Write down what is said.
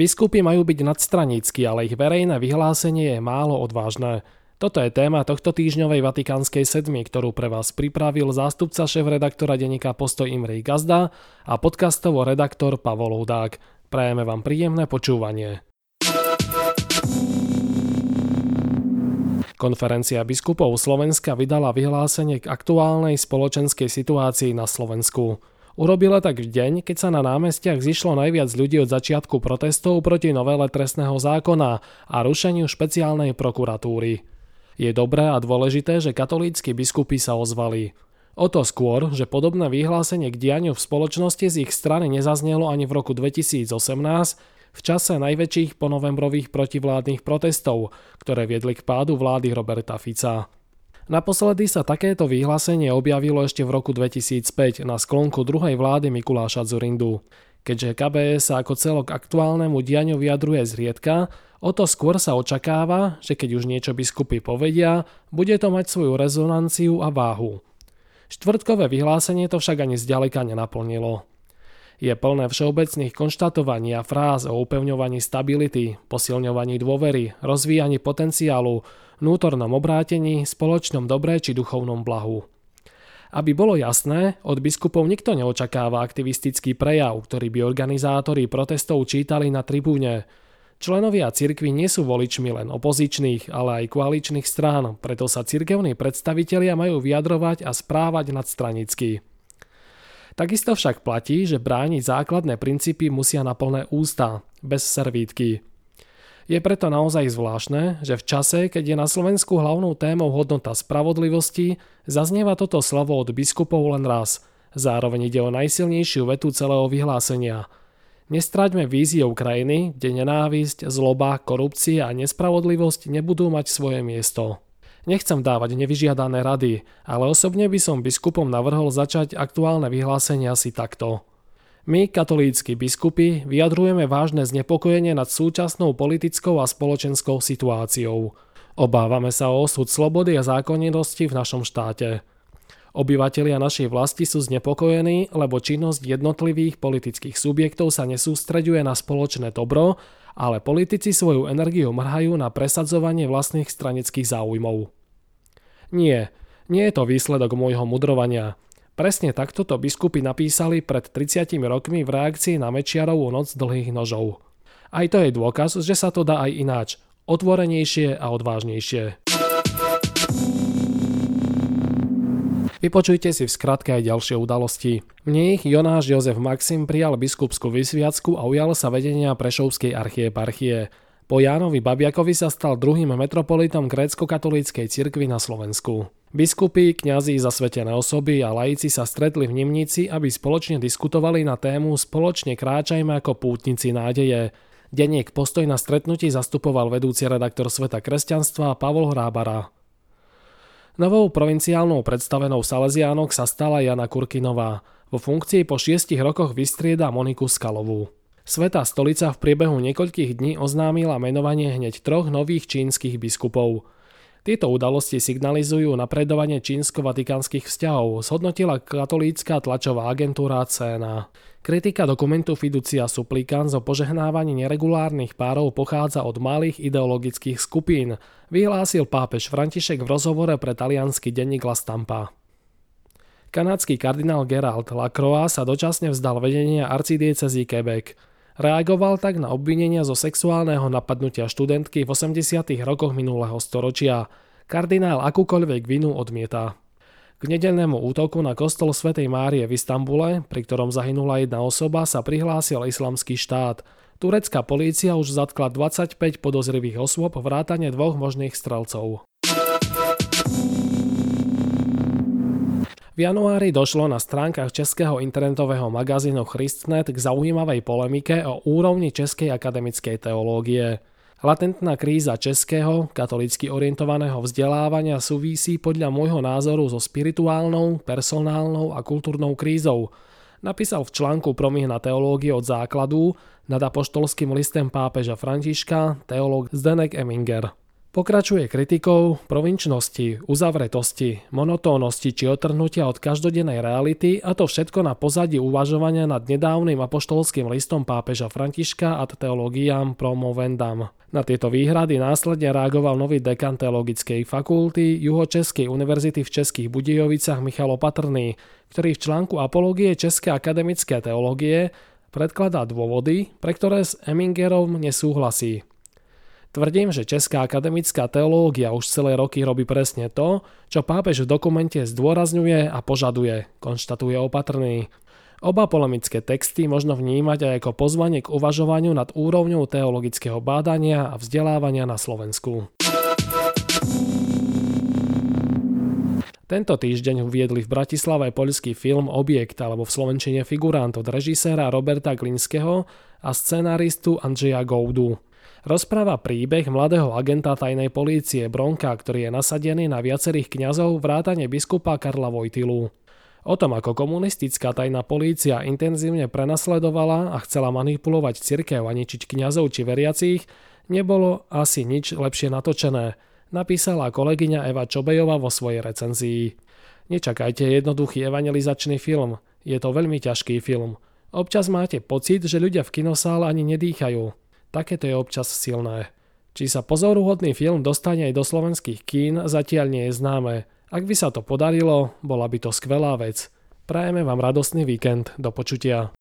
Biskupy majú byť nadstranícky, ale ich verejné vyhlásenie je málo odvážne. Toto je téma tohto týždňovej Vatikánskej sedmi, ktorú pre vás pripravil zástupca šéf-redaktora denníka Postoj Imrej Gazda a podcastovo redaktor Pavol Hudák. Prajeme vám príjemné počúvanie. Konferencia biskupov Slovenska vydala vyhlásenie k aktuálnej spoločenskej situácii na Slovensku. Urobila tak v deň, keď sa na námestiach zišlo najviac ľudí od začiatku protestov proti novele trestného zákona a rušeniu špeciálnej prokuratúry. Je dobré a dôležité, že katolícky biskupy sa ozvali. O to skôr, že podobné vyhlásenie k dianiu v spoločnosti z ich strany nezaznelo ani v roku 2018, v čase najväčších ponovembrových protivládnych protestov, ktoré viedli k pádu vlády Roberta Fica. Naposledy sa takéto vyhlásenie objavilo ešte v roku 2005 na sklonku druhej vlády Mikuláša Zurindu. Keďže KBS sa ako celok aktuálnemu dianiu vyjadruje zriedka, O to skôr sa očakáva, že keď už niečo biskupy povedia, bude to mať svoju rezonanciu a váhu. Štvrtkové vyhlásenie to však ani zďaleka nenaplnilo. Je plné všeobecných konštatovaní a fráz o upevňovaní stability, posilňovaní dôvery, rozvíjaní potenciálu, vnútornom obrátení, spoločnom dobre či duchovnom blahu. Aby bolo jasné, od biskupov nikto neočakáva aktivistický prejav, ktorý by organizátori protestov čítali na tribúne, Členovia cirkvy nie sú voličmi len opozičných, ale aj koaličných strán, preto sa cirkevní predstavitelia majú vyjadrovať a správať nadstranicky. Takisto však platí, že brániť základné princípy musia na plné ústa, bez servítky. Je preto naozaj zvláštne, že v čase, keď je na Slovensku hlavnou témou hodnota spravodlivosti, zaznieva toto slovo od biskupov len raz. Zároveň ide o najsilnejšiu vetu celého vyhlásenia – Nestráťme víziou krajiny, kde nenávisť, zloba, korupcia a nespravodlivosť nebudú mať svoje miesto. Nechcem dávať nevyžiadané rady, ale osobne by som biskupom navrhol začať aktuálne vyhlásenia si takto. My, katolícky biskupy, vyjadrujeme vážne znepokojenie nad súčasnou politickou a spoločenskou situáciou. Obávame sa o osud slobody a zákonnosti v našom štáte. Obyvatelia našej vlasti sú znepokojení, lebo činnosť jednotlivých politických subjektov sa nesústreďuje na spoločné dobro, ale politici svoju energiu mrhajú na presadzovanie vlastných stranických záujmov. Nie, nie je to výsledok môjho mudrovania. Presne takto to biskupy napísali pred 30 rokmi v reakcii na Mečiarovú noc dlhých nožov. Aj to je dôkaz, že sa to dá aj ináč, otvorenejšie a odvážnejšie. Vypočujte si v skratke aj ďalšie udalosti. V nich Jonáš Jozef Maxim prijal biskupskú vysviacku a ujal sa vedenia Prešovskej archieparchie. Po Jánovi Babiakovi sa stal druhým metropolitom grécko-katolíckej cirkvi na Slovensku. Biskupy, kňazi, zasvetené osoby a laici sa stretli v Nimnici, aby spoločne diskutovali na tému Spoločne kráčajme ako pútnici nádeje. Deniek postoj na stretnutí zastupoval vedúci redaktor Sveta kresťanstva Pavol Hrábara. Novou provinciálnou predstavenou Salesiánok sa stala Jana Kurkinová. Vo funkcii po šiestich rokoch vystrieda Moniku Skalovú. Svetá stolica v priebehu niekoľkých dní oznámila menovanie hneď troch nových čínskych biskupov. Tieto udalosti signalizujú napredovanie čínsko-vatikánskych vzťahov, zhodnotila katolícka tlačová agentúra CNA. Kritika dokumentu Fiducia Supplicans o požehnávaní neregulárnych párov pochádza od malých ideologických skupín, vyhlásil pápež František v rozhovore pre talianský denník La Stampa. Kanadský kardinál Gerald Lacroix sa dočasne vzdal vedenia arcidiecezy Quebec. Reagoval tak na obvinenia zo sexuálneho napadnutia študentky v 80. rokoch minulého storočia. Kardinál akúkoľvek vinu odmieta. K nedelnému útoku na kostol svätej Márie v Istambule, pri ktorom zahynula jedna osoba, sa prihlásil islamský štát. Turecká polícia už zatkla 25 podozrivých osôb vrátane dvoch možných strelcov. V januári došlo na stránkach českého internetového magazínu Christnet k zaujímavej polemike o úrovni českej akademickej teológie. Latentná kríza českého, katolicky orientovaného vzdelávania súvisí podľa môjho názoru so spirituálnou, personálnou a kultúrnou krízou. Napísal v článku Promih na teológie od základu nad apoštolským listem pápeža Františka teológ Zdenek Eminger. Pokračuje kritikou provinčnosti, uzavretosti, monotónnosti či otrhnutia od každodennej reality a to všetko na pozadí uvažovania nad nedávnym apoštolským listom pápeža Františka ad teologiam promovendam. Na tieto výhrady následne reagoval nový dekan teologickej fakulty Juhočeskej univerzity v Českých Budejovicách Michal Opatrný, ktorý v článku Apológie Českej akademické teológie predkladá dôvody, pre ktoré s Emingerom nesúhlasí. Tvrdím, že Česká akademická teológia už celé roky robí presne to, čo pápež v dokumente zdôrazňuje a požaduje, konštatuje opatrný. Oba polemické texty možno vnímať aj ako pozvanie k uvažovaniu nad úrovňou teologického bádania a vzdelávania na Slovensku. Tento týždeň uviedli v Bratislave poľský film Objekt alebo v slovenčine Figurant od režiséra Roberta Glinského a scenáristu Andrzeja Goudu. Rozpráva príbeh mladého agenta tajnej polície Bronka, ktorý je nasadený na viacerých kňazov vrátane biskupa Karla Vojtilu. O tom, ako komunistická tajná polícia intenzívne prenasledovala a chcela manipulovať cirkev a ničiť kňazov či veriacich, nebolo asi nič lepšie natočené, napísala kolegyňa Eva Čobejová vo svojej recenzii. Nečakajte jednoduchý evangelizačný film, je to veľmi ťažký film. Občas máte pocit, že ľudia v kinosále ani nedýchajú. Takéto je občas silné. Či sa pozoruhodný film dostane aj do slovenských kín, zatiaľ nie je známe. Ak by sa to podarilo, bola by to skvelá vec. Prajeme vám radostný víkend. Do počutia.